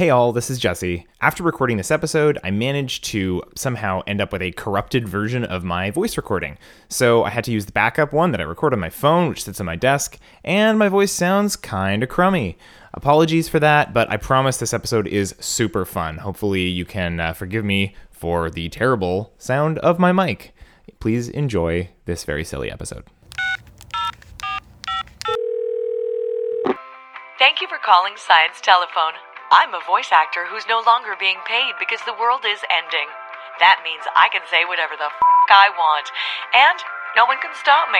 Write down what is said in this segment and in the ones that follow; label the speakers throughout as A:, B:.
A: Hey all, this is Jesse. After recording this episode, I managed to somehow end up with a corrupted version of my voice recording. So I had to use the backup one that I record on my phone, which sits on my desk, and my voice sounds kinda crummy. Apologies for that, but I promise this episode is super fun. Hopefully, you can uh, forgive me for the terrible sound of my mic. Please enjoy this very silly episode.
B: Thank you for calling Science Telephone. I'm a voice actor who's no longer being paid because the world is ending. That means I can say whatever the f I want, and no one can stop me.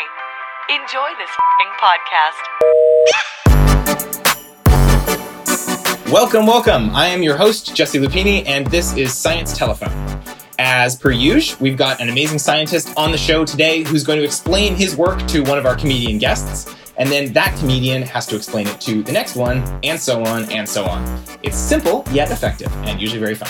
B: Enjoy this f podcast.
A: Welcome, welcome. I am your host, Jesse Lupini, and this is Science Telephone. As per usual, we've got an amazing scientist on the show today who's going to explain his work to one of our comedian guests and then that comedian has to explain it to the next one, and so on and so on. It's simple yet effective, and usually very fun.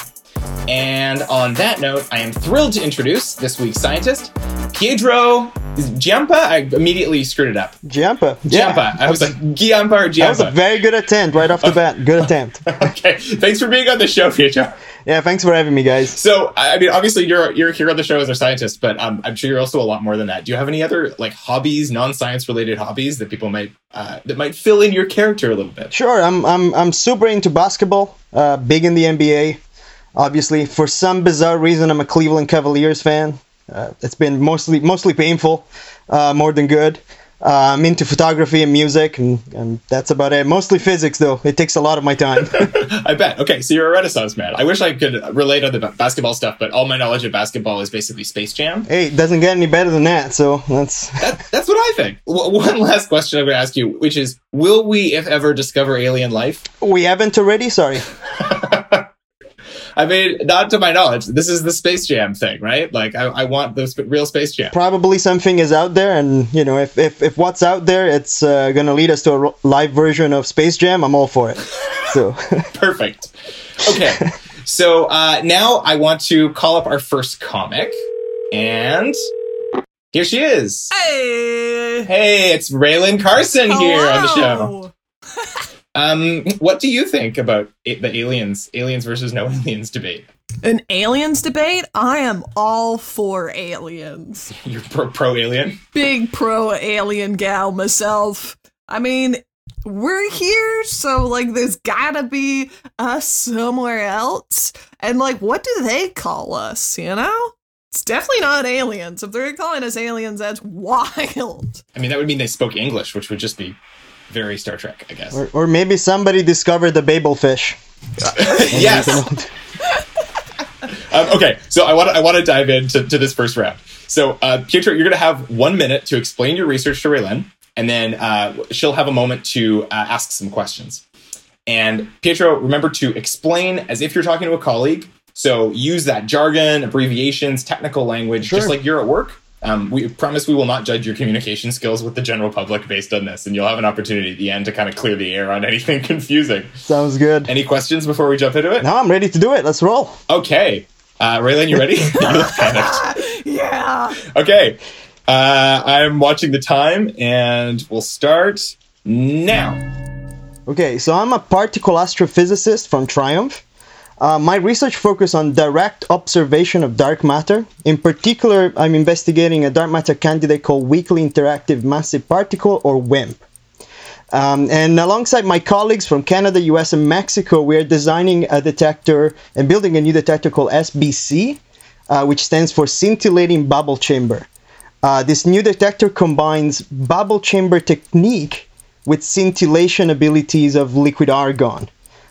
A: And on that note, I am thrilled to introduce this week's scientist, Pietro Giampa. I immediately screwed it up.
C: Giampa.
A: Giampa. Yeah. I was like Giampa or Giampa. That
C: was a very good attempt right off the bat. Good attempt.
A: okay. Thanks for being on the show, Pietro.
C: Yeah, thanks for having me, guys.
A: So, I mean, obviously, you're you're here on the show as a scientist, but um, I'm sure you're also a lot more than that. Do you have any other like hobbies, non-science related hobbies that people might uh, that might fill in your character a little bit?
C: Sure, I'm I'm I'm super into basketball. Uh, big in the NBA. Obviously, for some bizarre reason, I'm a Cleveland Cavaliers fan. Uh, it's been mostly mostly painful, uh, more than good. Uh, I'm into photography and music, and, and, that's about it. Mostly physics, though. It takes a lot of my time.
A: I bet. Okay, so you're a Renaissance man. I wish I could relate on the basketball stuff, but all my knowledge of basketball is basically Space Jam.
C: Hey, it doesn't get any better than that. So that's
A: that, that's what I think. W- one last question I'm going to ask you, which is: Will we, if ever, discover alien life?
C: We haven't already. Sorry.
A: I mean, not to my knowledge, this is the Space Jam thing, right? Like, I, I want the sp- real Space Jam.
C: Probably something is out there, and you know, if if, if what's out there, it's uh, gonna lead us to a live version of Space Jam. I'm all for it. So
A: perfect. Okay, so uh, now I want to call up our first comic, and here she is.
D: Hey,
A: hey, it's Raylan Carson Hello. here on the show. Um, what do you think about the aliens, aliens versus no aliens debate?
D: An aliens debate? I am all for aliens.
A: You're pro, pro alien?
D: Big pro alien gal myself. I mean, we're here, so like there's gotta be us somewhere else. And like, what do they call us, you know? It's definitely not aliens. If they're calling us aliens, that's wild.
A: I mean, that would mean they spoke English, which would just be very Star Trek, I guess.
C: Or, or maybe somebody discovered the Babel fish.
A: yes. um, okay, so I want to I want to dive into to this first round. So, uh, Pietro, you're going to have one minute to explain your research to Raylan, and then uh, she'll have a moment to uh, ask some questions. And Pietro, remember to explain as if you're talking to a colleague. So use that jargon, abbreviations, technical language, sure. just like you're at work. Um, we promise we will not judge your communication skills with the general public based on this, and you'll have an opportunity at the end to kind of clear the air on anything confusing.
C: Sounds good.
A: Any questions before we jump into it?
C: No, I'm ready to do it. Let's roll.
A: Okay. Uh, Raylan, you ready?
D: yeah.
A: Okay. Uh, I'm watching the time, and we'll start now.
C: Okay, so I'm a particle astrophysicist from TRIUMF. Uh, my research focus on direct observation of dark matter. In particular, I'm investigating a dark matter candidate called Weakly Interactive Massive Particle, or WIMP. Um, and alongside my colleagues from Canada, US, and Mexico, we are designing a detector and building a new detector called SBC, uh, which stands for Scintillating Bubble Chamber. Uh, this new detector combines bubble chamber technique with scintillation abilities of liquid argon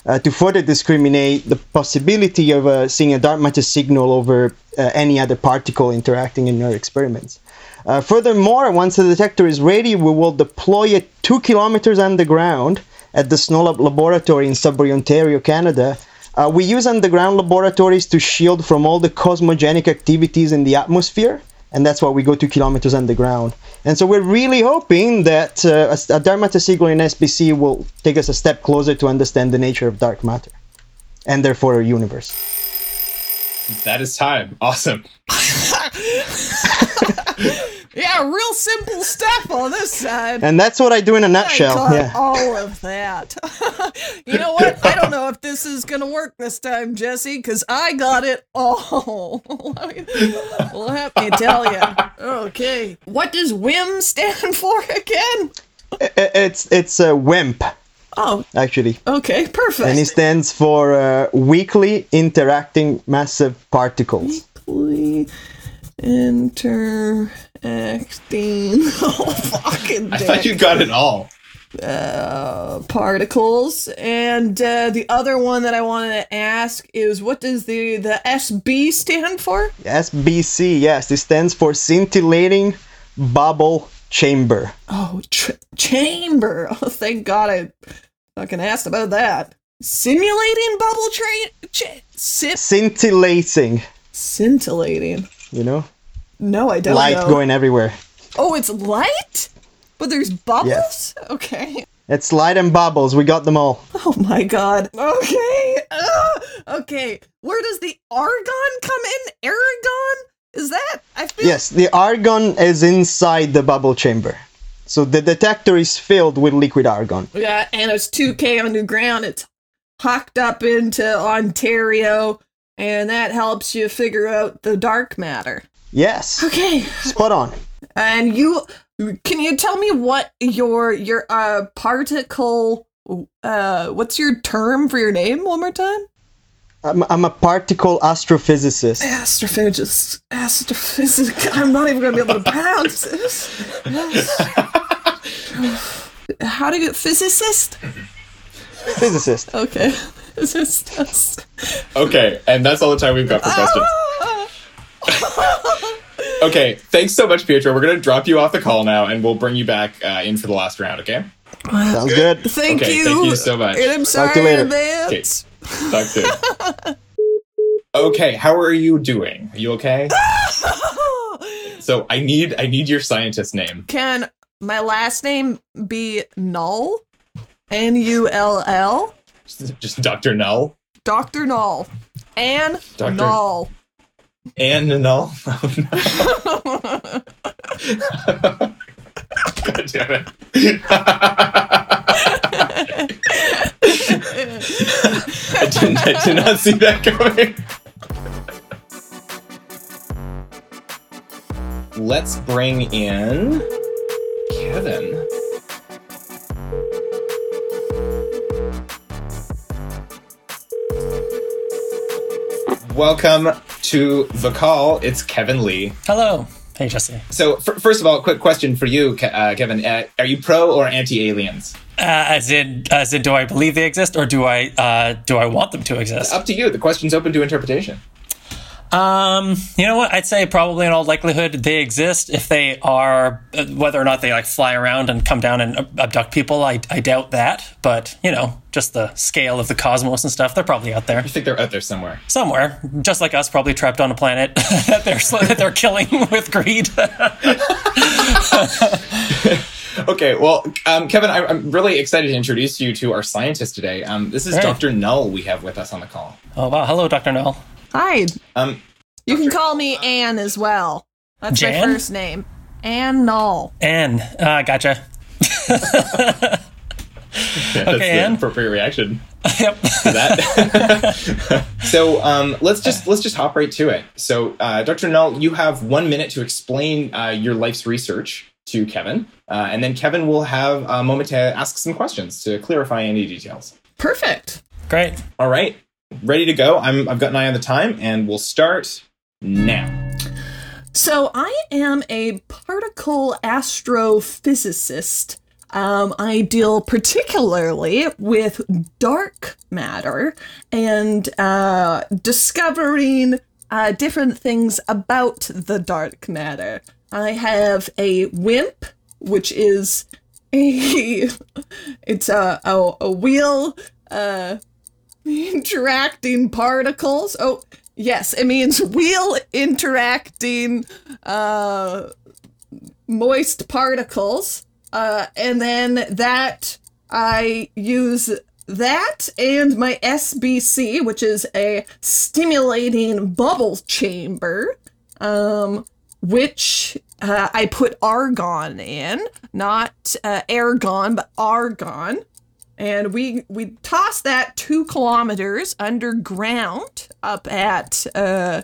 C: uh, to further discriminate the possibility of uh, seeing a dark matter signal over uh, any other particle interacting in our experiments. Uh, furthermore, once the detector is ready, we will deploy it two kilometers underground at the SNOLAB laboratory in Sudbury, Ontario, Canada. Uh, we use underground laboratories to shield from all the cosmogenic activities in the atmosphere and that's why we go two kilometers underground. And so we're really hoping that uh, a, a dark matter signal in SBC will take us a step closer to understand the nature of dark matter, and therefore our universe.
A: That is time. Awesome.
D: Yeah, real simple stuff on this side.
C: And that's what I do in a nutshell. Yeah.
D: all of that. you know what? I don't know if this is gonna work this time, Jesse, because I got it all. let, me, let me tell you. Okay, what does WIM stand for again?
C: It's it's a WIMP
D: Oh,
C: actually,
D: okay, perfect.
C: and it stands for uh, weakly interacting massive particles.
D: Weekly interacting oh, fucking
A: I thought you got it all.
D: uh, particles. And uh, the other one that i wanted to ask is what does the the sb stand for?
C: SBC, yes, it stands for scintillating bubble chamber.
D: oh tr- chamber. Oh thank god i fucking asked about that. Simulating bubble train ch- si-
C: Scintillating,
D: scintillating.
C: You know,
D: no i don't know.
C: light
D: know
C: going everywhere.
D: oh it's light but there's bubbles okay
C: It's light and bubbles. We got them all.
D: Oh my god. Okay. Okay. Where does the argon come in? Aragon? Is that? I feel.
C: Yes, the argon is inside the bubble chamber. So the detector is filled with liquid argon.
D: Yeah, and it's 2K underground. It's hooked up into Ontario, and that helps you figure out the dark matter.
C: Yes,
D: Okay.
C: spot on.
D: And you can you tell me what your your uh particle uh what's your term for your name one more time?
C: I'm, I'm a particle astrophysicist.
D: Astrophysicist. Astrophysic. I'm not even going to be able to pronounce this. Yes. How do you physicist?
C: Physicist.
D: Okay. Physicist.
A: Okay, and that's all the time we've got for questions. Okay, thanks so much, Pietro. We're gonna drop you off the call now, and we'll bring you back uh, in for the last round. Okay?
C: Sounds good.
D: Thank
A: Okay,
D: you.
A: thank you so much.
D: And I'm sorry
C: to you later.
D: in advance.
A: Talk soon. okay, how are you doing? Are you okay? So I need I need your scientist name.
D: Can my last name be Null? N U L L?
A: Just, just Dr. Null.
D: Dr. Null. Ann
A: Dr.
D: Null.
A: Anne Null. Oh, no. God damn it. I, didn't, I did not see that coming. Let's bring in Kevin. Welcome to the call. It's Kevin Lee.
E: Hello. Hey, Jesse.
A: So, f- first of all, quick question for you, uh, Kevin. Uh, are you pro or anti aliens?
E: Uh, as in, as in, do I believe they exist, or do I, uh, do I want them to exist?
A: Up to you. The question's open to interpretation.
E: Um, you know what? I'd say probably in all likelihood they exist. If they are, uh, whether or not they like fly around and come down and abduct people, I, I doubt that. But you know, just the scale of the cosmos and stuff, they're probably out there
A: I think they're out there somewhere.
E: somewhere, just like us, probably trapped on a planet that they're sl- that they're killing with greed.
A: Okay, well, um, Kevin, I- I'm really excited to introduce you to our scientist today. Um, this is
E: Hey.
A: Dr. Null we have with us on the call.
E: oh wow! Hello, Doctor Null.
D: Hi.
A: Um,
D: You can call me Anne as well. That's my first name. Anne Null.
E: Anne, uh, gotcha.
A: yeah, that's
E: Okay,
A: the
E: Anne.
A: appropriate reaction
E: yep.
A: to that. so um, let's just let's just hop right to it. So, uh, Dr. Null, you have one minute to explain uh, your life's research to Kevin, uh, and then Kevin will have a moment to ask some questions to clarify any details.
D: Perfect.
E: Great.
A: All right, ready to go. I'm, I've got an eye on the time, and we'll start now.
D: So I am a particle astrophysicist. Um, I deal particularly with dark matter and uh, discovering uh, different things about the dark matter. I have a WIMP, which is a it's a a, a wheel uh, interacting particles. Oh, yes, it means wheel interacting uh, moist particles. Uh, and then that I use that and my SBC, which is a stimulating bubble chamber, um, which uh, I put argon in, not uh, argon, but argon. And we we toss that two kilometers underground up at uh,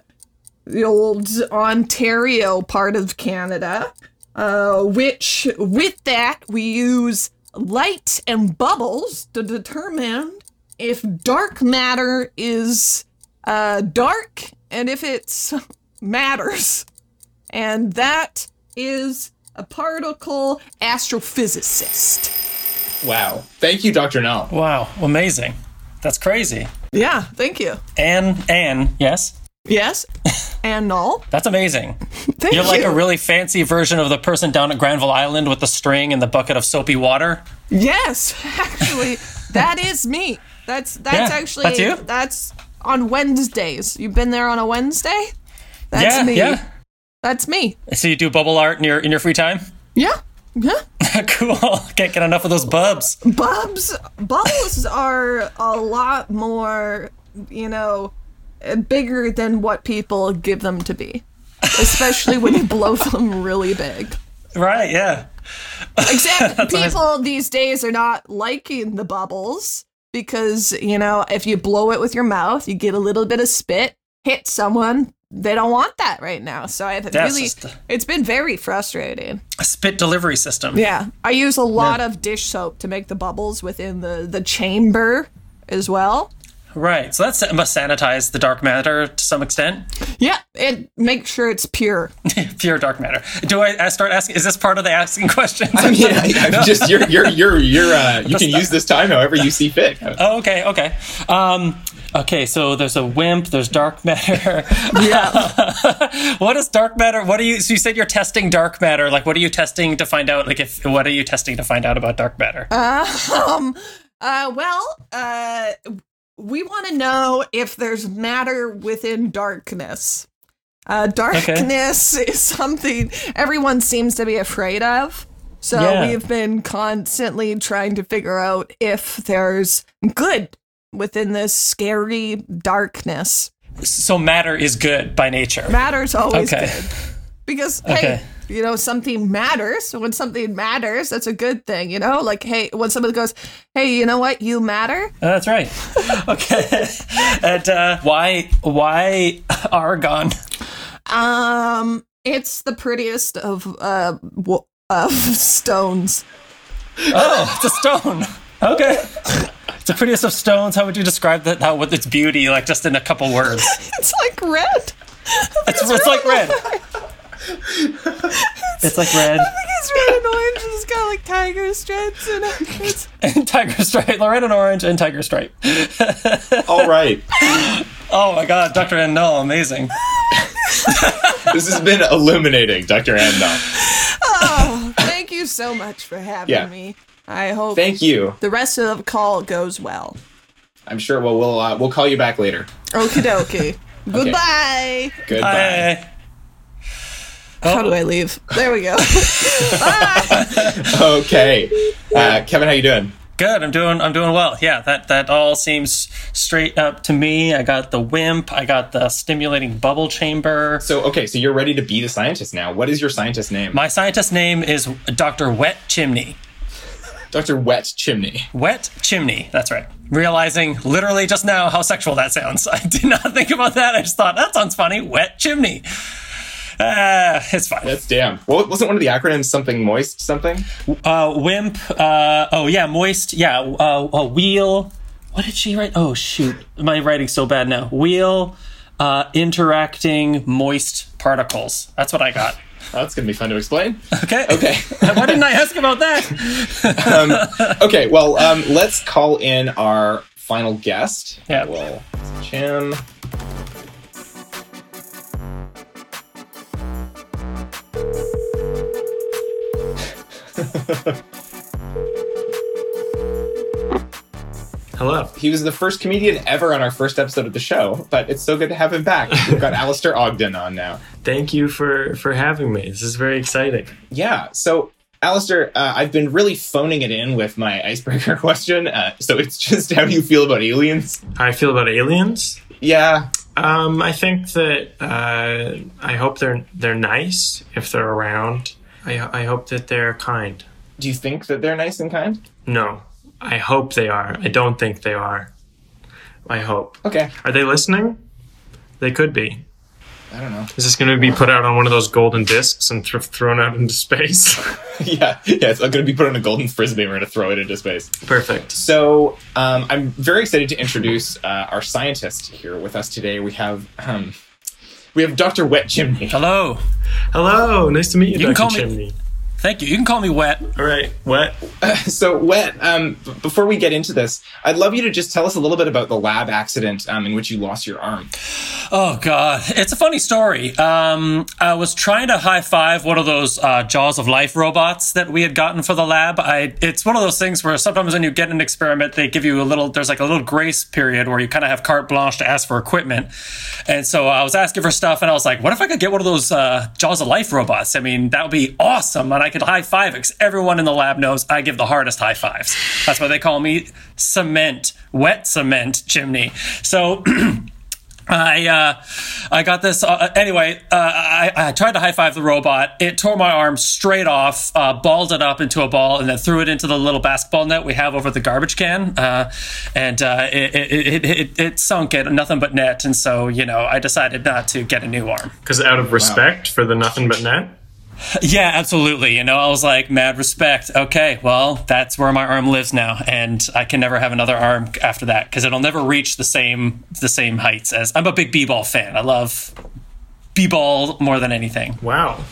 D: the old Ontario part of Canada, uh, which with that we use light and bubbles to determine if dark matter is uh, dark and if it's matters. And that is a particle astrophysicist.
A: Wow. Thank you, Dr. Null.
E: Wow, amazing. That's crazy.
D: Yeah, thank you.
E: Anne, Anne, yes?
D: Yes, and null.
E: That's amazing.
D: Thank
E: You're like
D: you.
E: a really fancy version of the person down at Granville Island with the string and the bucket of soapy water.
D: Yes, actually, that is me. That's that's
E: Yeah,
D: actually
E: that's you?
D: that's on Wednesdays. You've been there on a Wednesday. That's
E: yeah,
D: me.
E: yeah.
D: That's me.
E: So you do bubble art in your in your free time?
D: Yeah. Yeah.
E: cool. Can't get enough of those bubs.
D: Bubs bubbles are a lot more, you know, bigger than what people give them to be. Especially when you blow them really big.
E: Right, yeah.
D: Except people these days are not liking the bubbles because, you know, if you blow it with your mouth, you get a little bit of spit, hit someone. They don't want that right now. So I've
E: That's
D: really,
E: just,
D: it's been very frustrating.
E: A spit delivery system.
D: Yeah. I use a lot of dish soap to make the bubbles within the, the chamber as well.
E: Right. So that's must sanitize the dark matter to some extent.
D: Yeah. It makes sure it's pure.
E: Pure dark matter. Do I, I start asking? Is this part of the asking questions?
A: I mean, I, I'm just you're you're you're you're uh, you can use this time however you see fit.
E: Oh, okay, okay. Um, okay, so there's a wimp, there's dark matter.
D: Yeah.
E: what is dark matter? What are you, so you said you're testing dark matter. Like, what are you testing to find out? Like, if, what are you testing to find out about dark matter?
D: um, uh, well, uh, we want to know if there's matter within darkness. Uh, darkness is something everyone seems to be afraid of. So
E: Yeah.
D: we've been constantly trying to figure out if there's good within this scary darkness.
E: so matter is good by nature.
D: Matter's always
E: Okay.
D: good. Because,
E: Okay.
D: hey, you know, something matters. When something matters, that's a good thing, you know? Like, hey, when somebody goes, hey, you know what? You matter.
E: Uh, That's right. okay. and uh, why why argon?
D: Um, it's the prettiest of, uh, w- of stones.
E: Oh, it's a stone. Okay. It's the prettiest of stones. How would you describe that? How with its beauty, like just in a couple words?
D: It's like red.
E: It's, it's like red. It's like red.
D: It's red and orange and it's got like tiger stripes in it. It's,
E: and tiger stripe, red and orange, and tiger stripe.
A: All right,
E: Oh my god, Dr. N. No, amazing.
A: this has been illuminating, Dr. Andal.
D: oh, thank you so much for having
A: Yeah.
D: me. I hope
A: Thank you.
D: the rest of the call goes well.
A: I'm sure we'll we'll uh, we'll call you back later.
D: Okie dokie. Goodbye.
A: Goodbye.
E: Bye.
D: How do I leave? There we go.
A: Okay, uh, Kevin, how you doing?
E: Good. I'm doing. I'm doing well. Yeah, that that all seems straight up to me. I got the wimp. I got the stimulating bubble chamber.
A: So okay, so you're ready to be the scientist now. What is your scientist name?
E: My scientist name is Dr. Wet Chimney.
A: Dr. Wet Chimney.
E: Wet Chimney. That's right. Realizing literally just now how sexual that sounds. I did not think about that. I just thought that sounds funny. Wet Chimney. Uh, it's fine.
A: That's damn. Well, wasn't one of the acronyms something moist something?
E: Uh, wimp. Uh, oh yeah, moist. Yeah. Uh, a wheel. What did she write? Oh shoot, my writing's so bad now. Wheel. Uh, interacting moist particles. That's what I got.
A: That's gonna be fun to explain.
E: Okay.
A: Okay.
E: Why didn't I ask about that?
A: okay. Well, um, let's call in our final guest.
E: Yeah.
A: Well, Jim.
F: Hello.
A: He was the first comedian ever on our first episode of the show, but it's so good to have him back. We've got Alistair Ogden on now.
F: Thank you for for having me. This is very exciting.
A: Yeah. So, Alistair, uh, I've been really phoning it in with my icebreaker question. Uh, so it's just how do you feel about aliens?
F: How I feel about aliens?
A: Yeah.
F: Um, I think that uh, I hope they're they're nice if they're around. I I hope that they're kind.
A: Do you think that they're nice and kind?
F: No, I hope they are. I don't think they are. I hope.
A: Okay.
F: Are they listening? They could be.
A: I don't know.
F: Is this going to be put out on one of those golden discs and th- thrown out into space?
A: yeah, yeah. It's going to be put on a golden frisbee. We're going to throw it into space.
F: Perfect.
A: So um, I'm very excited to introduce uh, our scientist here with us today. We have um, we have Dr. Wet Chimney.
E: Hello.
F: Hello, nice to meet you,
E: You
F: Dr.
E: call me-
F: Chimney.
E: Thank you. You can call me Wet.
F: All right, wet.
A: So Wet, um, b- before we get into this, I'd love you to just tell us a little bit about the lab accident um, in which you lost your arm.
E: Oh God, it's a funny story. Um, I was trying to high five one of those uh, Jaws of Life robots that we had gotten for the lab. I, it's one of those things where sometimes when you get an experiment, they give you a little. There's like a little grace period where you kind of have carte blanche to ask for equipment. And so I was asking for stuff, and I was like, "What if I could get one of those uh, Jaws of Life robots? I mean, that would be awesome, and I could high five because everyone in the lab knows I give the hardest high fives. That's why they call me cement, wet cement chimney. So. I uh, I got this uh, anyway. Uh, I, I tried to high five the robot. It tore my arm straight off, uh, balled it up into a ball, and then threw it into the little basketball net we have over the garbage can. Uh, and uh, it, it, it, it it sunk at nothing but net. And so you know, I decided not to get a new arm.
F: Because out of respect for the nothing but net.
E: Yeah, absolutely. You know, I was like, mad respect. Okay, well, that's where my arm lives now, and I can never have another arm after that because it'll never reach the same the same heights as. I'm a big b-ball fan. I love b-ball more than anything.
F: Wow.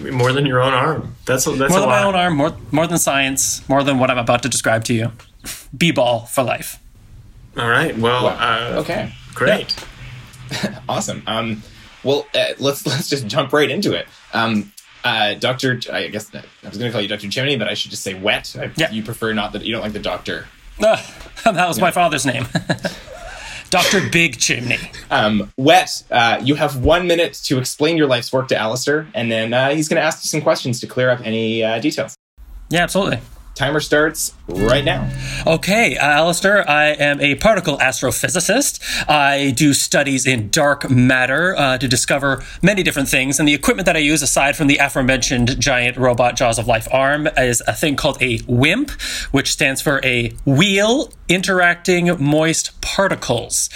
F: More than your own arm. That's a, that's
E: More
F: a
E: than
F: lot.
E: my own arm, more more than science, more than what I'm about to describe to you. B-ball for life.
F: All right. Well.
A: Wow.
F: Uh,
A: Okay,
F: Great.
A: awesome. Um, well, uh, let's let's just jump right into it. Um, uh, Doctor, I guess I was going to call you Doctor Chimney, but I should just say Wet. I,
E: Yeah.
A: You prefer not that you don't like the doctor.
E: Ah, that was my father's name. Dr. Big Chimney.
A: Um, Wet, uh, you have one minute to explain your life's work to Alistair, and then uh, he's going to ask you some questions to clear up any uh, details.
E: Yeah, absolutely.
A: Timer starts right now.
E: Okay, uh, Alistair, I am a particle astrophysicist. I do studies in dark matter uh, to discover many different things. And the equipment that I use, aside from the aforementioned giant robot Jaws of Life arm, is a thing called a WIMP, which stands for a wheel interacting moist particles.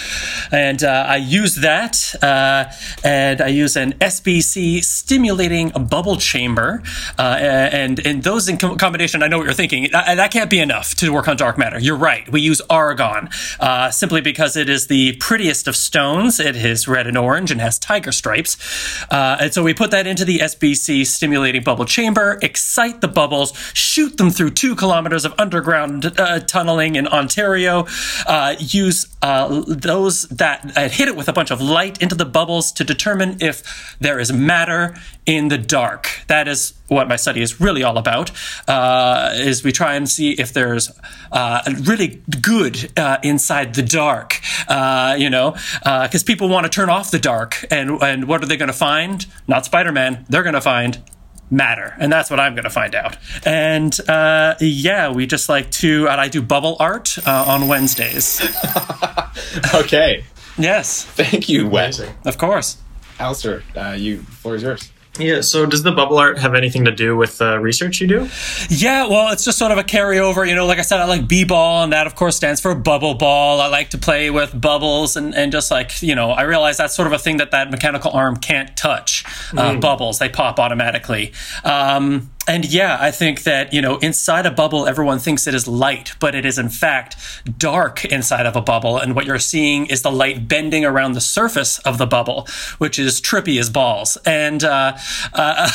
E: And uh, I use that, uh, and I use an SBC stimulating bubble chamber. Uh, and, and those in com- combination, I know what you're thinking. That, can't be enough to work on dark matter. You're right. We use argon uh, simply because it is the prettiest of stones. It is red and orange and has tiger stripes. Uh, and so we put that into the SBC stimulating bubble chamber, excite the bubbles, shoot them through two kilometers of underground uh, tunneling in Ontario, uh, use uh, those that uh, hit it with a bunch of light into the bubbles to determine if there is matter in the dark. That is what my study is really all about. Uh, is we try and see if there's uh, really good inside the dark. You know, because people want to turn off the dark, and and what are they going to find? Not Spider Man. They're going to find matter and that's what i'm going to find out and uh, yeah we just like to and i do bubble art uh, on wednesdays
A: Okay,
E: yes
A: thank you, Wet.
F: Amazing.
E: of course
A: Alistair, uh, you floor is yours.
F: Yeah. So, does the bubble art have anything to do with the research you do?
E: Yeah, well, it's just sort of a carryover. You know, like I said, I like b ball, and that, of course, stands for bubble ball. I like to play with bubbles, and, and just like, you know, I realize that's sort of a thing that that mechanical arm can't touch. Uh, Bubbles, they pop automatically. Um, and yeah, I think that, you know, inside a bubble, everyone thinks it is light, but it is in fact dark inside of a bubble. And what you're seeing is the light bending around the surface of the bubble, which is trippy as balls. And, uh, uh,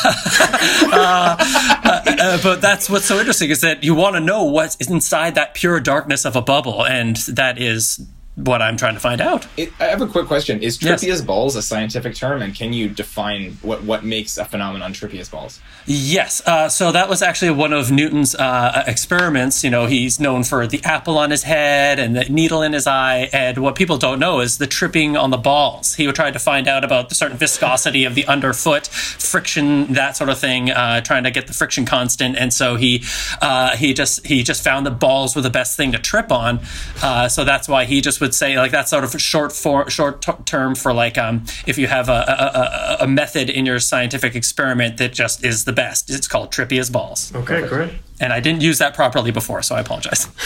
E: uh, but that's what's so interesting is that you want to know what's inside that pure darkness of a bubble. And that is what I'm trying to find out.
A: It, I have a quick question. Is
E: Yes.
A: trippy as balls a scientific term, and can you define what, what makes a phenomenon trippy as balls?
E: Yes. Uh, so that was actually one of Newton's uh, experiments. You know, he's known for the apple on his head and the needle in his eye. And what people don't know is the tripping on the balls. He would try to find out about the certain viscosity of the underfoot, friction, that sort of thing, uh, trying to get the friction constant. And so he uh, he just he just found the balls were the best thing to trip on. Uh, so that's why he just would would say like that's sort of short for short t- term for like um, if you have a, a, a, a method in your scientific experiment that just is the best. It's called trippy as balls.
F: Okay, great.
E: And I didn't use that properly before, so I apologize.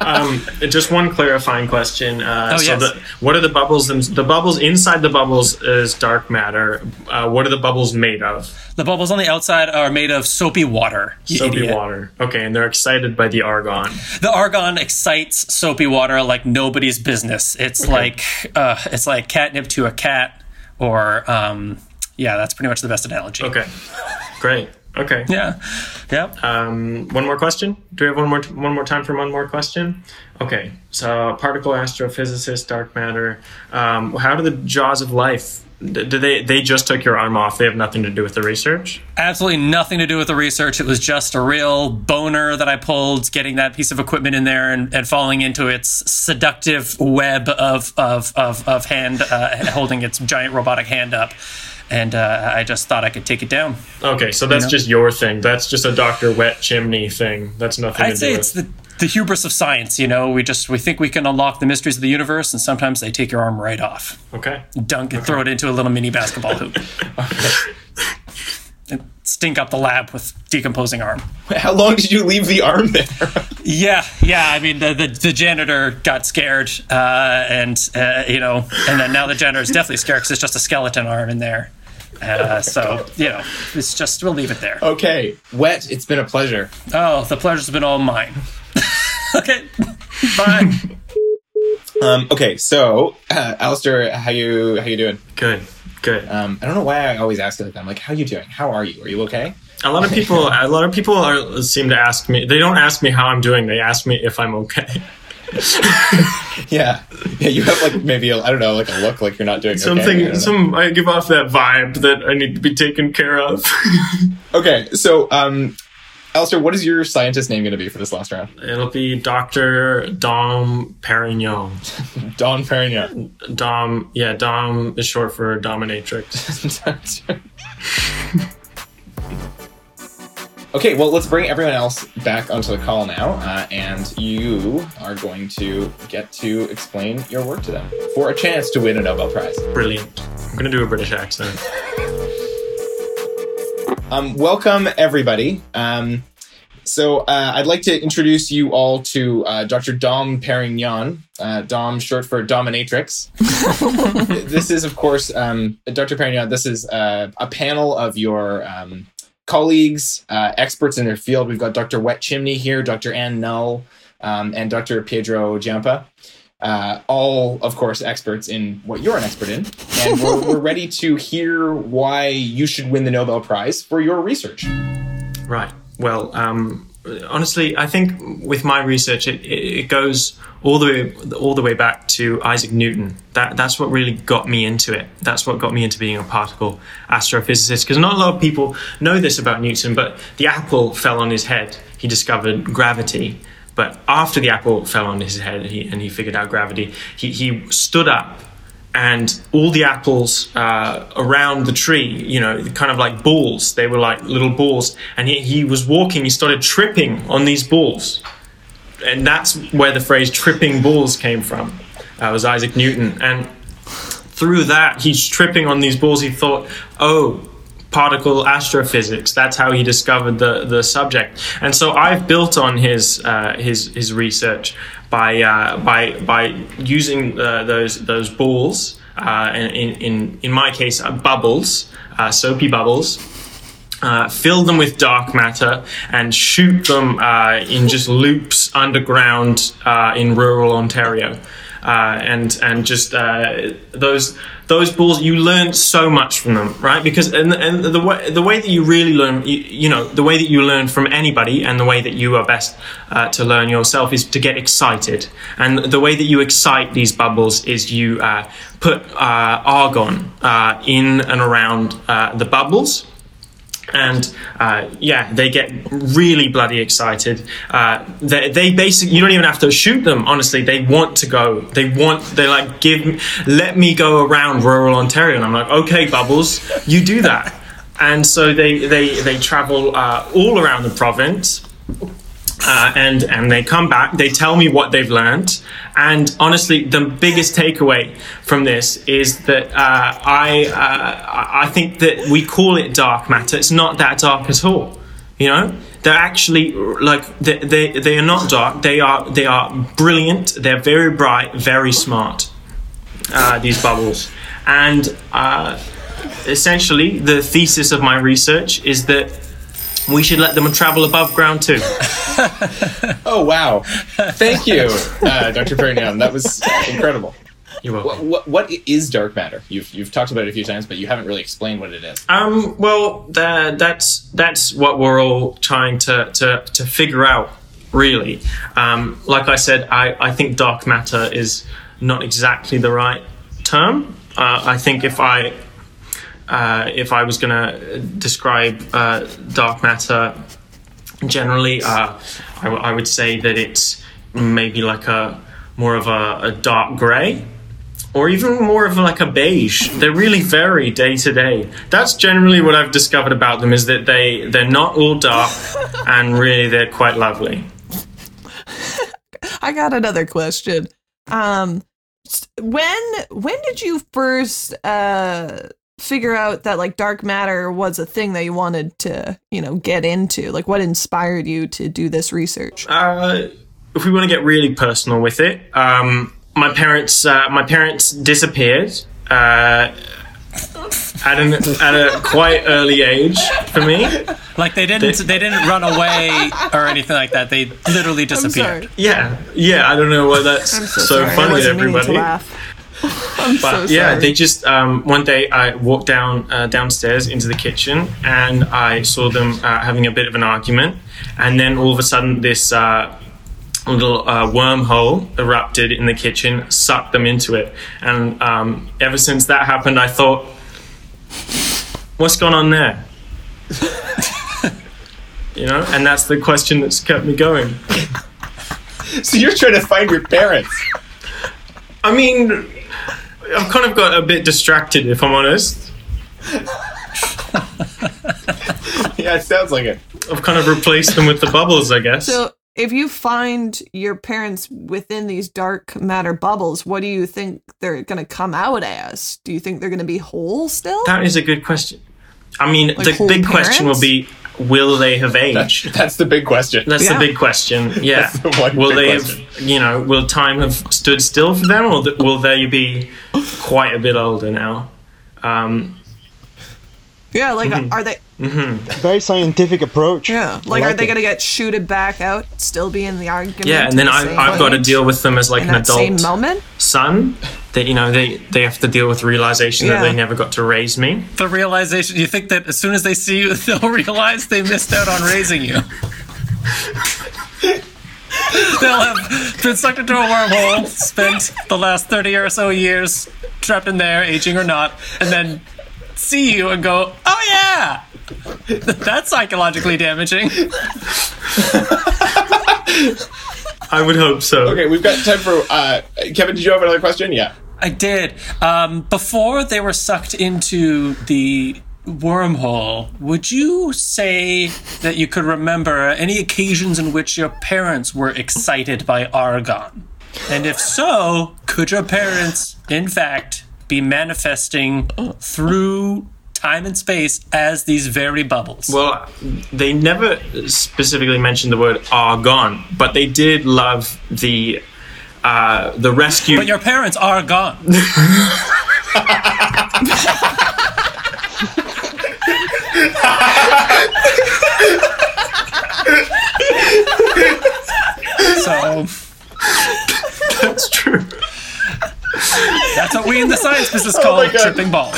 F: Um, just one clarifying question. Uh,
E: Oh,
F: so
E: yes.
F: the, what are the bubbles? The bubbles inside the bubbles is dark matter. Uh, what are the bubbles made of?
E: The bubbles on the outside are made of soapy water.
F: Soapy
E: idiot.
F: water. Okay, and they're excited by the argon.
E: The argon excites soapy water like nobody's business. It's like uh, it's like catnip to a cat, or um, yeah, that's pretty much the best analogy.
F: Okay, great. Okay.
E: Yeah, yeah.
F: Um, one more question. Do we have one more one more time for one more question? Okay. So particle astrophysicist, dark matter. Um, how do the jaws of life? d- Do they they just took your arm off? They have nothing to do with the research.
E: Absolutely nothing to do with the research. It was just a real boner that I pulled, getting that piece of equipment in there and, and falling into its seductive web of of of, of hand uh, holding its giant robotic hand up. And uh, I just thought I could take it down.
F: Okay, so that's
E: know?
F: just your thing. That's just a Doctor Wet Chimney thing. That's nothing
E: I'd
F: to
E: say
F: do
E: it's
F: with.
E: the, the hubris of science. You know, we just we think we can unlock the mysteries of the universe, and sometimes they take your arm right off,
F: Okay.
E: dunk and throw it into a little mini basketball hoop, and stink up the lab with decomposing arm.
A: How long did you leave the arm there?
E: Yeah, yeah. I mean, the the, the janitor got scared, uh, and uh, you know, and then now the janitor is definitely scared because it's just a skeleton arm in there. Uh, so you know, it's just we'll leave it there.
A: okay, Wet, it's been a pleasure.
E: Oh, the pleasure's been all mine. okay, bye.
A: Um, okay, so uh, Alistair, how you how you doing?
F: Good. Good.
A: Um, I don't know why I always ask it like that. I'm like, how are you doing? How are you? Are you okay?
F: A lot of people, a lot of people are, seem to ask me. They don't ask me how I'm doing. They ask me if I'm okay.
A: Yeah, yeah. You have like maybe I I don't know, like a look like you're not doing
F: Something,
A: Okay, I
F: some. I give off that vibe that I need to be taken care of.
A: okay, so um, Alistair, what is your scientist name going to be for this last round?
F: It'll be Doctor Dom Perignon.
A: Dom Perignon.
F: Dom, yeah, Dom is short for dominatrix.
A: okay, well, let's bring everyone else back onto the call now, uh, and you are going to get to explain your work to them for a chance to win a Nobel Prize.
F: Brilliant. I'm gonna do a British accent.
A: Um, welcome, everybody. Um, so uh, I'd like to introduce you all to uh, Dr. Dom Perignon. Uh, Dom, short for dominatrix. this is, of course, um, Dr. Perignon. This is uh, a panel of your um, colleagues, uh, experts in their field. We've got Dr. Wet Chimney here, Dr. Ann Null, um, and Dr. Pedro Giampa. Uh, all, of course, experts in what you're an expert in. And we're, we're ready to hear why you should win the Nobel Prize for your research.
F: Right. Well, um, honestly, I think with my research, it, it, goes all the way all the way back to Isaac Newton. That that's what really got me into it. That's what got me into being a particle astrophysicist. Because not a lot of people know this about Newton, but the apple fell on his head. He discovered gravity. But after the apple fell on his head and he, and he figured out gravity, he, he stood up and all the apples uh, around the tree, you know, kind of like balls. They were like little balls, and he, he was walking. He started tripping on these balls, and that's where the phrase "tripping balls" came from. That was Isaac Newton, and through that, he's tripping on these balls. He thought, "Oh." Particle astrophysics. That's how he discovered the, the subject, and so I've built on his uh, his his research by uh, by by using uh, those those balls. Uh, in, in in my case, uh, bubbles, uh, soapy bubbles, uh, fill them with dark matter and shoot them uh, in just loops underground uh, in rural Ontario. Uh, and and just uh, those those balls, you learn so much from them, right? Because and, and the way the way that you really learn, you, you know, the way that you learn from anybody, and the way that you are best uh, to learn yourself is to get excited. And the way that you excite these bubbles is you uh, put uh, argon uh, in and around the bubbles and uh, yeah, they get really bloody excited. Uh, they, they basically, you don't even have to shoot them. Honestly, they want to go. They want. They like give, let me go around rural Ontario, and I'm like, okay, Bubbles, you do that. And so they they they travel uh, all around the province uh, and and they come back. They tell me what they've learned, and honestly, the biggest takeaway from this is that uh, I uh, I think that we call it dark matter. It's not that dark at all. You know, they're actually like they, they they are not dark. They are they are brilliant. They're very bright, very smart. Uh, these bubbles, and uh, essentially, the thesis of my research is that we should let them travel above ground too.
A: Oh wow! Thank you, uh, Dr. Perignon. That was incredible.
F: You're welcome.
A: What, what, what is dark matter? You've you've talked about it a few times, but you haven't really explained what it is.
F: Um, well, tha- that's that's what we're all trying to to, to figure out, really. Um, like I said, I, I think dark matter is not exactly the right term. Uh, I think if I uh, if I was going to describe uh, dark matter generally, uh, I, w- I would say that it's maybe like a more of a, a dark gray or even more of like a beige. They really vary day to day. That's generally what I've discovered about them is that they they're not all dark and really they're quite lovely.
D: I got another question. Um, when when did you first uh figure out that like dark matter was a thing that you wanted to you know get into? Like, what inspired you to do this research?
F: Uh, if we want to get really personal with it, um, my parents uh, my parents disappeared. Uh, at, an, at a quite early age for me.
E: Like they didn't they didn't run away or anything like that. They literally disappeared.
F: Yeah, yeah. I don't know why that's
D: I'm
F: so,
D: so,
F: funny to
D: wasn't to
F: everybody.
D: laugh. I'm
F: But
D: so
F: yeah, they just um, one day I walked down uh, downstairs into the kitchen and I saw them uh, having a bit of an argument, and then all of a sudden this uh, little uh, wormhole erupted in the kitchen, sucked them into it, and um, ever since that happened, I thought, what's going on there? you know, and that's the question that's kept me going.
A: So you're trying to find your parents.
F: I mean, I've kind of got a bit distracted, if I'm honest.
A: Yeah, it sounds like it.
F: I've kind of replaced them with the bubbles, I guess.
D: So, if you find your parents within these dark matter bubbles, what do you think they're going to come out as? Do you think they're going to be whole still?
F: that is a good question. I mean,
D: Like
F: the
D: whole
F: big question will be will they have aged?
A: That's the big question.
F: That's
D: Yeah.
F: the big question. Yeah.
A: That's the one
F: will
A: big
F: they
A: question.
F: have, you know, will time have stood still for them or th- will they be quite a bit older now? Um,
D: yeah, like
F: Mm-hmm.
D: are they? Mm-hmm.
C: Very scientific approach.
D: Yeah,
C: I
D: like, are they going to get shooted back out, still be in the argument?
F: yeah, and then
D: the
F: I,
D: same
F: I've got to deal with them as like
D: in
F: an
D: that same
F: adult
D: moment.
F: son. That you know they they have to deal with the realization that they never got to raise me.
E: The realization you think that as soon as they see you, they'll realize they missed out on raising you. They'll have been sucked into a wormhole, spent the last 30 or so years trapped in there, aging or not, and then see you and go, oh yeah! That's psychologically damaging.
F: I would hope so.
A: Okay, we've got time for uh, Kevin. Did you have another question? Yeah.
E: I did. Um, before they were sucked into the wormhole, would you say that you could remember any occasions in which your parents were excited by argon? And if so, could your parents, in fact, be manifesting through time and space as these very bubbles?
F: Well, they never specifically mentioned the word argon, but they did love the uh, the rescue.
E: but your parents are gone. so
F: That's true.
E: That's what we in the science business call
A: God.
E: tripping balls.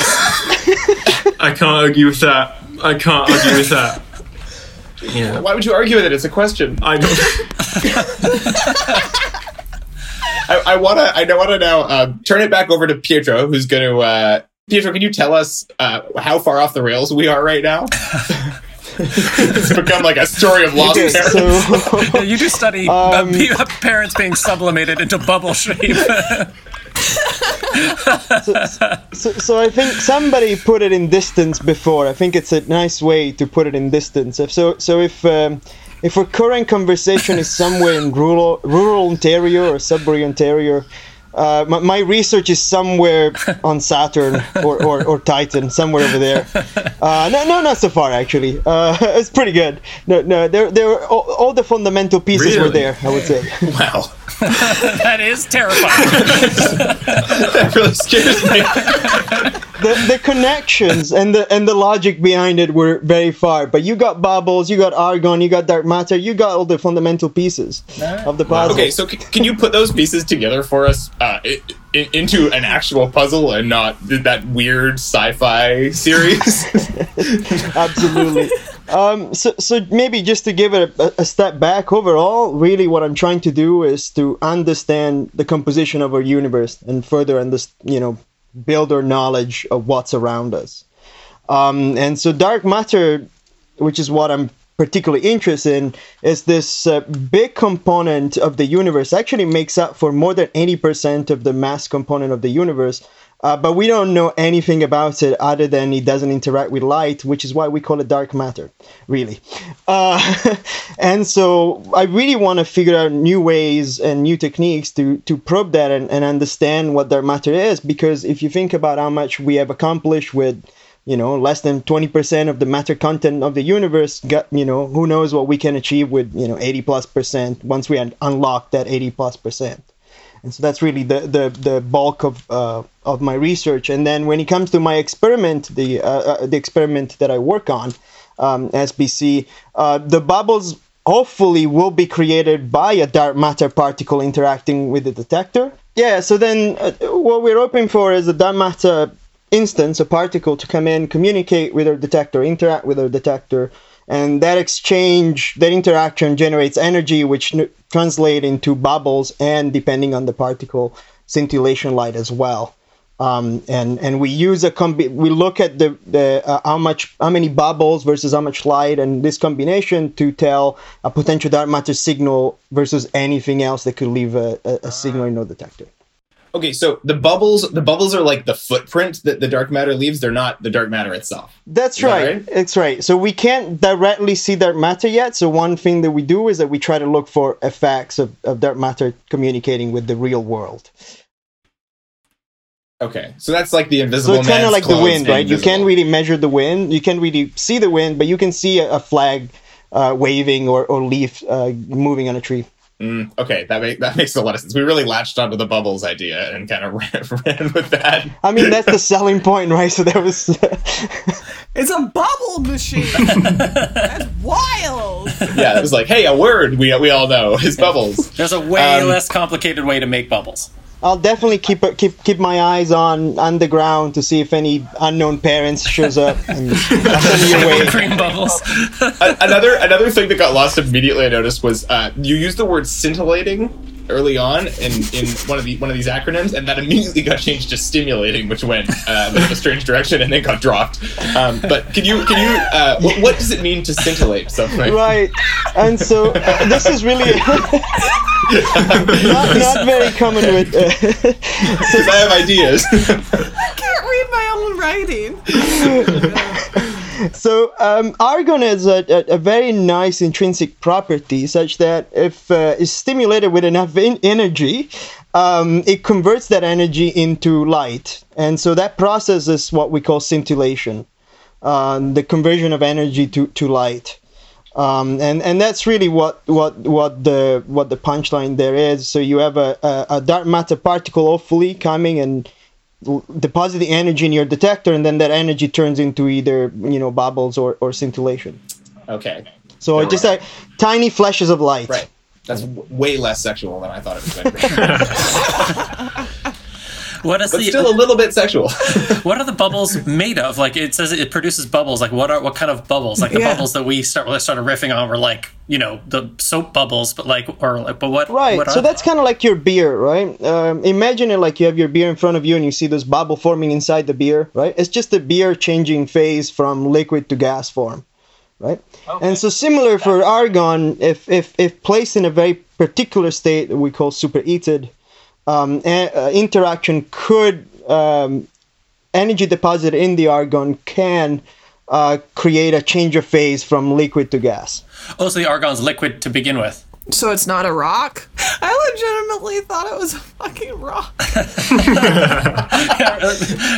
F: I can't argue with that. I can't argue with that. Yeah,
A: Why would you argue with it? It's a question.
F: I don't.
A: I, I wanna. I wanna now uh, turn it back over to Pietro, who's going to. Uh, Pietro, can you tell us uh, how far off the rails we are right now? it's become like a story of lost
C: Okay,
A: parents.
C: so
E: Yeah, you do study uh, pe- parents being sublimated into bubble shape.
C: So, so I think somebody put it in distance before. I think it's a nice way to put it in distance. So, so if um, if our current conversation is somewhere in rural rural Ontario or Sudbury, Ontario, uh, my, my, research is somewhere on Saturn or, or, or, Titan, somewhere over there. Uh, no, no, not so far actually. Uh, it's pretty good. No, no, there, there, all, all the fundamental pieces
A: really?
C: were there. I would say.
A: Wow.
E: that is terrifying.
A: that really scares me.
C: The, the connections and the and the logic behind it were very far. But you got bubbles, you got argon, you got dark matter, you got all the fundamental pieces of the puzzle.
A: Okay, so c- can you put those pieces together for us uh, into an actual puzzle and not that weird sci-fi series?
C: Absolutely. Um, so, so maybe just to give it a, a, step back overall, really what I'm trying to do is to understand the composition of our universe and further understand, you know, build our knowledge of what's around us. Um, and so dark matter, which is what I'm particularly interested in, is this uh, big component of the universe. Actually, makes up for more than 80% of the mass component of the universe. Uh, but we don't know anything about it other than it doesn't interact with light, which is why we call it dark matter, really. Uh, and so I really want to figure out new ways and new techniques to, to probe that and, and understand what dark matter is. Because if you think about how much we have accomplished with you know less than 20% of the matter content of the universe got you know who knows what we can achieve with you know 80 plus percent once we unlock that 80 plus percent and so that's really the the, the bulk of uh, of my research. And then when it comes to my experiment, the uh, uh the experiment that I work on, um, SBC, uh, the bubbles hopefully will be created by a dark matter particle interacting with the detector. Yeah. So then uh, what we're hoping for is a dark matter instance, a particle to come in, communicate with our detector, interact with our detector, and that exchange, that interaction generates energy, which n- translate into bubbles and, depending on the particle, scintillation light as well. Um, and and we use a combi- we look at the the uh, how much how many bubbles versus how much light and this combination to tell a potential dark matter signal versus anything else that could leave a, a, a signal in no detector.
A: Okay, so the bubbles, the bubbles are like the footprint that the dark matter leaves. They're not the dark matter itself.
C: That's right. That right. That's right. So we can't directly see dark matter yet. So one thing that we do is that we try to look for effects of, of dark matter communicating with the real world.
A: Okay, so that's like the invisible. So
C: it's kind of like the wind, right? You can't really measure the wind. You can't really see the wind, but you can see a, a flag uh, waving or, or leaf uh, moving on a tree.
A: Mm, okay, that make, that makes a lot of sense. We really latched onto the bubbles idea and kind of ran, ran with that.
C: I mean, that's the selling point, right? So there was.
D: it's a bubble machine. that's wild.
A: Yeah, it was like, hey, a word we we all know is bubbles.
E: There's a way um, less complicated way to make bubbles.
C: I'll definitely keep keep keep my eyes on underground to see if any unknown parents shows up and send
E: you away. Cream bubbles.
A: another another thing that got lost immediately I noticed was uh, you used the word scintillating early on in, in one of the one of these acronyms, and that immediately got changed to stimulating, which went uh, in a strange direction and then got dropped. Um, but can you can you uh, what, what, does it mean to scintillate something?
C: Right, and so uh, this is really not, not very common with. Because
A: uh, I have ideas.
D: I can't read my own writing
C: so um, argon has a, a, a, very nice intrinsic property such that if uh, it's stimulated with enough energy, um, it converts that energy into light. And so that process is what we call scintillation, um, the conversion of energy to, to light. Um, and and that's really what what what the what the punchline there is. So you have a, a, a dark matter particle hopefully coming and deposit the energy in your detector, and then that energy turns into either you know bubbles or, or scintillation.
A: Okay.
C: So it just like uh, tiny flashes of light.
A: Right. That's w- way less sexual than I thought it was.
E: What is
A: but
E: the,
A: still a little bit sexual.
E: what are the bubbles made of? Like it says, it produces bubbles. Like what are what kind of bubbles? Like the yeah. bubbles that we start really started riffing on were like you know the soap bubbles, but like or like but what?
C: Right.
E: What
C: so that's kind of like your beer, right? Um, imagine it like you have your beer in front of you and you see this bubble forming inside the beer, right? It's just the beer changing phase from liquid to gas form right? Okay. And so similar for argon, if, if, if placed in a very particular state that we call superheated, um, a, uh, interaction could um, energy deposited in the argon can uh, create a change of phase from liquid to gas.
E: Oh, so the argon's liquid to begin with.
D: So it's not a rock? I legitimately thought it was a fucking rock.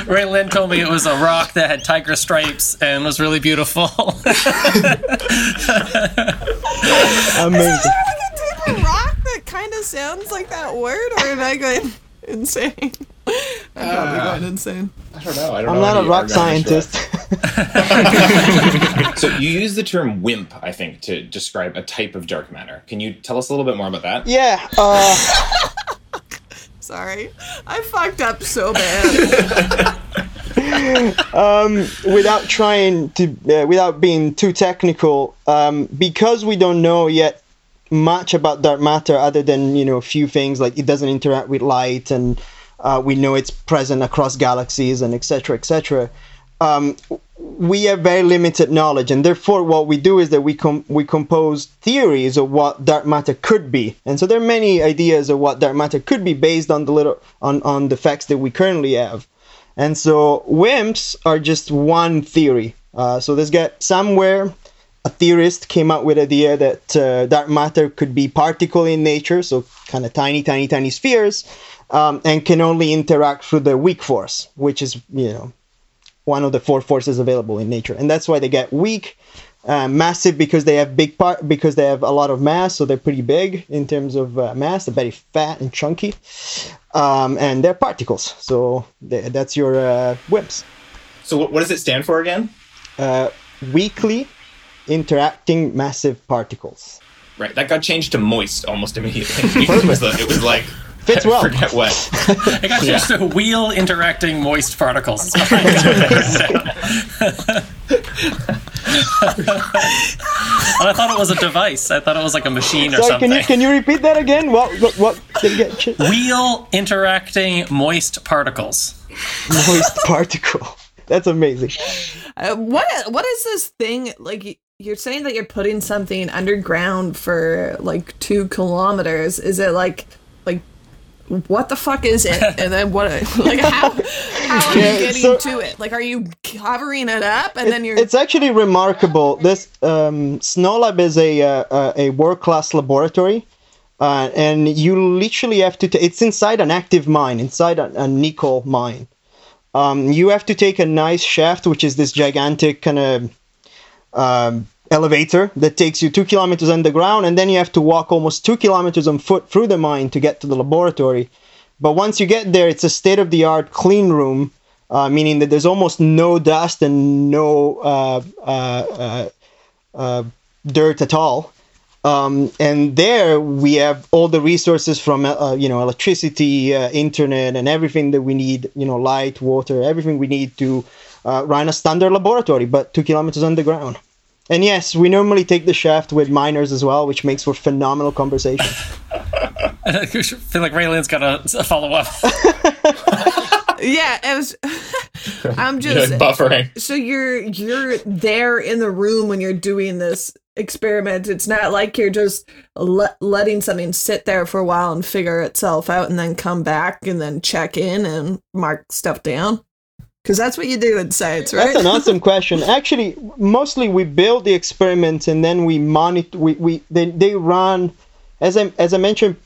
E: Raylan told me it was a rock that had tiger stripes and was really beautiful.
C: Amazing.
D: Kind of sounds like that word, or am I going insane? I'm probably going insane.
A: I don't know. I don't
C: I'm
A: know
C: not a rock scientist.
A: So you use the term WIMP, I think, to describe a type of dark matter. Can you tell us a little bit more about that?
C: yeah. Uh,
D: Sorry, I fucked up so bad.
C: without trying to, uh, without being too technical, um, because we don't know yet much about dark matter other than you know a few things like it doesn't interact with light and uh, we know it's present across galaxies and etc etc um, we have very limited knowledge and therefore what we do is that we com- we compose theories of what dark matter could be. And so there are many ideas of what dark matter could be based on the little on, on the facts that we currently have. And so WIMPs are just one theory. Uh, so let's get somewhere a theorist came up with the idea that uh, dark matter could be particle in nature, so kind of tiny, tiny, tiny spheres, um, and can only interact through the weak force, which is you know one of the four forces available in nature, and that's why they get weak. Uh, massive because they have big part because they have a lot of mass, so they're pretty big in terms of uh, mass. They're very fat and chunky, um, and they're particles. So th- that's your uh, WIMPs.
A: So what, what does it stand for again?
C: Uh, weakly interacting massive particles.
A: Right, that got changed to moist almost immediately. it, was the- it was like
C: Fits
A: I
C: well.
A: forget what.
E: I got used to wheel interacting moist particles. and I thought it was a device. I thought it was like a machine or
C: Sorry,
E: something.
C: can you can you repeat that again? What what, what did get? Ch-
E: Wheel interacting moist particles.
C: moist particle. That's amazing.
D: Uh, what what is this thing like? Y- You're saying that you're putting something underground for like two kilometers. Is it like like what the fuck is it? And then what? Like how how are
C: Yeah,
D: you getting
C: so-
D: to it? Like are you covering it up and then you're
C: It's actually remarkable. This um, SNOLAB is a uh, uh, a world class laboratory, uh, and you literally have to. T- it's inside an active mine, inside a, a nickel mine. Um, you have to take a nice shaft, which is this gigantic kind of um, elevator that takes you two kilometers underground, and then you have to walk almost two kilometers on foot through the mine to get to the laboratory. But once you get there, it's a state of the art clean room, uh, meaning that there's almost no dust and no uh, uh, uh, uh, dirt at all. Um, and there we have all the resources from uh, you know electricity, internet, and everything that we need. You know, light, water, everything we need to uh, run a standard laboratory, but two kilometers underground. And yes, we normally take the shaft with miners as well, which makes for phenomenal conversation.
E: I feel like Raylan's got a, a follow up.
D: yeah. It was. I'm
A: You're,
D: just
A: buffering.
D: so you're you're there in the room when you're doing this experiment. It's not like you're just le- letting something sit there for a while and figure itself out, and then come back and then check in and mark stuff down. Because that's what you do in science, right?
C: That's an awesome question. Actually, mostly we build the experiments and then we monitor. We, we they, they run, as I as I mentioned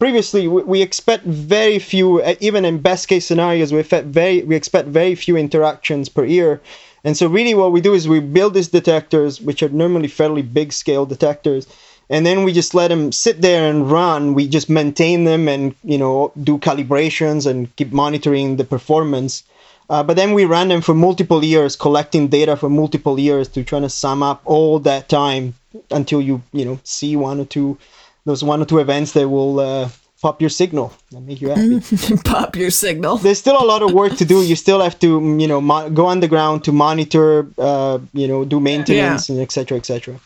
C: previously. We, we expect very few, uh, even in best case scenarios, we expect very we expect very few interactions per year. And so really, what we do is we build these detectors, which are normally fairly big scale detectors, and then we just let them sit there and run. We just maintain them and you know do calibrations and keep monitoring the performance. Uh, but then we ran them for multiple years, collecting data for multiple years to try to sum up all that time until you you know see one or two those one or two events that will uh, pop your signal and make you happy.
D: Pop your signal.
C: There's still a lot of work to do. You still have to mm, you know mo- go underground to monitor, uh, you know, do maintenance and etc. etc.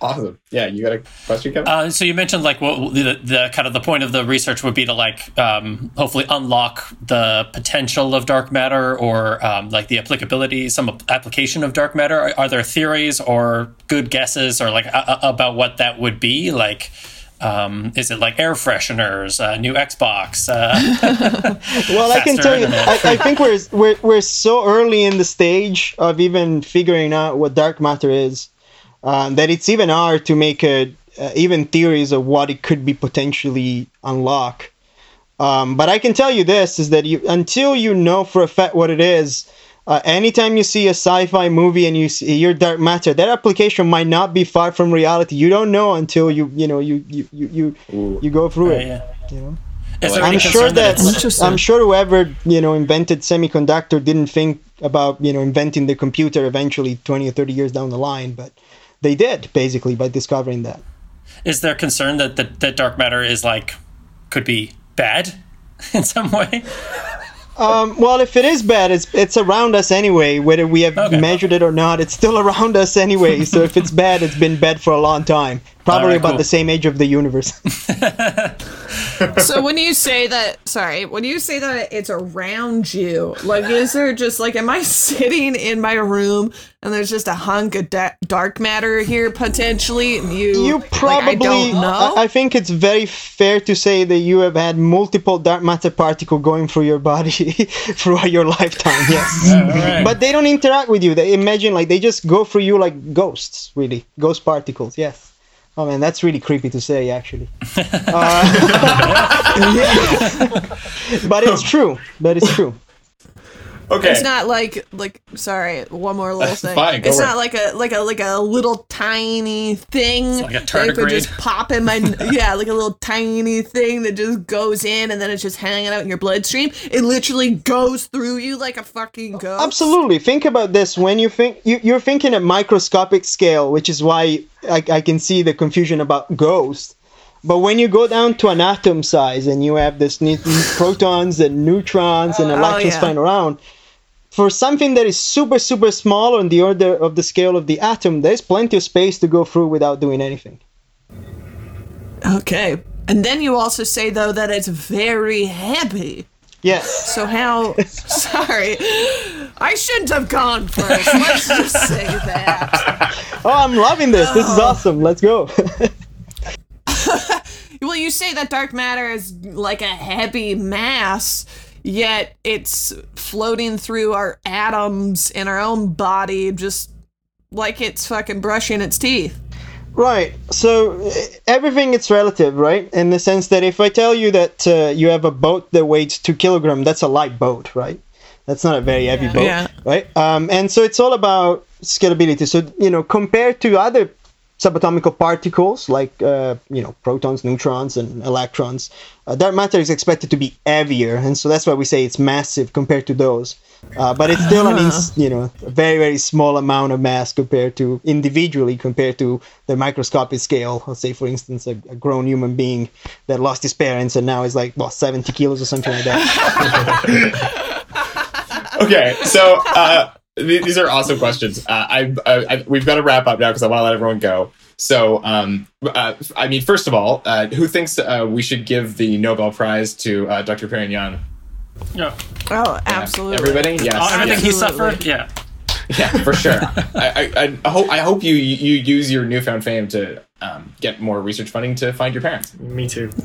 A: Awesome. Yeah, you got a question, Kevin?
E: Uh, so you mentioned like what the, the kind of the point of the research would be to like um, hopefully unlock the potential of dark matter or um, like the applicability, some application of dark matter. Are, are there theories or good guesses or like a, a- about what that would be? Like, Um, is it like air fresheners, uh, new Xbox? Uh,
C: Well, I can tell you. I, I think we're, we're we're so early in the stage of even figuring out what dark matter is um, that it's even hard to make a uh, even theories of what it could be potentially unlock. Um, but I can tell you this: is that you until you know for a fact what it is. Uh, anytime you see a sci-fi movie and you see your dark matter, that application might not be far from reality. You don't know until you you know you you you you, you go through it.
E: yeah.
C: You know. I'm sure
E: that
C: that. I'm sure whoever you know invented semiconductor didn't think about you know inventing the computer eventually 20 or 30 years down the line, but they did basically by discovering that.
E: is there concern that, that that dark matter is like could be bad in some way?
C: Um, well, if it is bad, it's it's around us anyway. Whether we have
E: Okay.
C: measured it or not, it's still around us anyway. so if it's bad, it's been bad for a long time. Probably
E: Alright,
C: about
E: cool.
C: the same age of the universe.
D: so when you say that, sorry, when you say that it's around you, like, is there just like, am I sitting in my room and there's just a hunk of da- dark matter here potentially, and you,
C: you
D: like,
C: probably
D: I don't know.
C: I, I think it's very fair to say that you have had multiple dark matter particle going through your body throughout your lifetime yes
E: Alright.
C: but they don't interact with you they imagine like they just go through you like ghosts really ghost particles yes oh man that's really creepy to say actually. Uh, but it's true. But it's true
A: Okay.
D: It's not like like sorry, one more little thing.
A: fine,
D: it's not
A: it.
D: like a like a like a little tiny thing
E: like a
D: that could just pop in my yeah, like a little tiny thing that just goes in and then it's just hanging out in your bloodstream. It literally goes through you like a fucking ghost.
C: Absolutely. Think about this when you think you, you're thinking at microscopic scale, which is why I, I can see the confusion about ghost. But when you go down to an atom size and you have this ne- protons and neutrons and oh, electrons
D: yeah.
C: flying around, for something that is super super small on the order of the scale of the atom, there's plenty of space to go through without doing anything.
D: Okay. And then you also say though that it's very heavy.
C: Yes.
D: So how sorry. I shouldn't have gone first. Let's just say that.
C: Oh, I'm loving this. This is oh. awesome. Let's go.
D: Well, you say that dark matter is like a heavy mass, yet it's floating through our atoms in our own body just like it's fucking brushing its teeth.
C: Right. So everything is relative, right? In the sense that if I tell you that uh, you have a boat that weighs two kilogram, that's a light boat, right? That's not a very heavy boat,
D: Yeah.
C: right? Um, and so it's all about scalability. So you know, compared to other subatomical particles like uh, you know protons, neutrons, and electrons, uh, dark matter is expected to be heavier, and so that's why we say it's massive compared to those. Uh, but it's still an ins- you know a very very small amount of mass compared to individually compared to the microscopic scale. Let's say for instance a, a grown human being that lost his parents and now is like what 70 kilos or something like that.
A: okay, so uh, th- these are awesome questions. Uh, I, I, I we've got to wrap up now because I want to let everyone go. So, um, uh, I mean, first of all, uh, who thinks uh, we should give the Nobel Prize to uh, Dr. Perignon?
E: Yeah.
D: Oh, absolutely.
A: Everybody? Yes.
E: Oh, everything
A: yes.
E: he suffered. Yeah.
A: Yeah, for sure. I, I, I hope I hope you you use your newfound fame to um, get more research funding to find your parents.
F: Me too.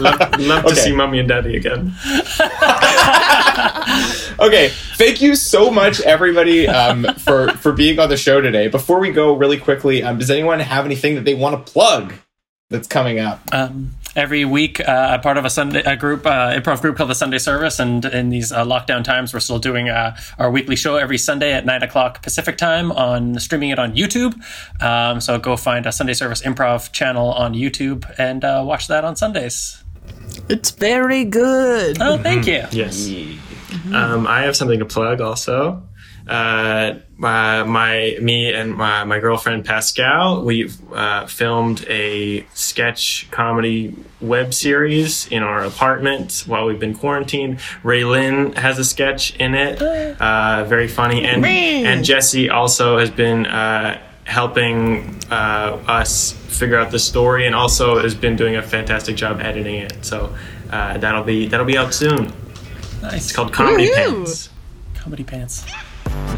F: love, love to see mommy and daddy again.
A: Okay, thank you so much, everybody, um, for for being on the show today. Before we go, really quickly, um, does anyone have anything that they want to plug that's coming up?
E: Um, every week, uh, I'm part of a Sunday a group, uh, improv group called the Sunday Service, and in these uh, lockdown times, we're still doing uh, our weekly show every Sunday at nine o'clock Pacific time on streaming it on YouTube. Um, so go find a Sunday Service improv channel on YouTube and uh, watch that on Sundays.
D: It's very good.
E: Oh, thank you.
F: Yes. Um, I have something to plug also. Uh, my, my me and my, my girlfriend Pascal, we uh, filmed a sketch comedy web series in our apartment while we've been quarantined. Raylan has a sketch in it, uh, very funny, and and Jesse also has been uh, helping uh, us figure out the story, and also has been doing a fantastic job editing it. So uh, that'll be that'll be out soon.
E: Nice.
F: It's called Comedy
D: Woohoo!
F: Pants.
E: Comedy Pants.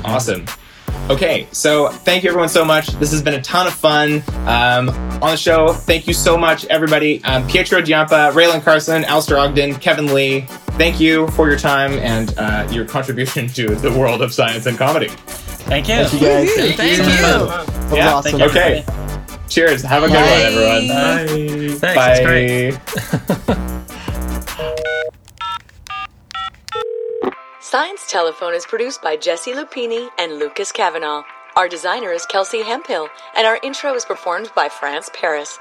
A: Awesome. Okay, so thank you everyone so much. This has been a ton of fun um, on the show. Thank you so much, everybody. Um, Pietro Giampa, Raylan Carson, Alistair Ogden, Kevin Lee. Thank you for your time and uh, your contribution to the world of science and comedy.
E: Thank you.
C: Thank you guys.
D: Thank you.
C: That was
A: Yeah,
C: awesome.
E: thank you.
A: Okay. Cheers. Have a good
D: Bye.
A: one, everyone.
F: Bye.
E: Thanks. It's great.
A: Bye.
B: Science Telephone is produced by Jesse Lupini and Lucas Kavanaugh. Our designer is Kelsey Hempill, and our intro is performed by France Paris.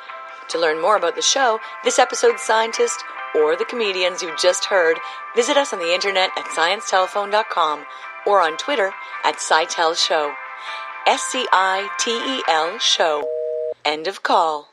B: To learn more about the show, this episode's scientist, or the comedians you just heard, visit us on the internet at sciencetelephone.com or on Twitter at SciTel Show. S C I T E L Show. End of call.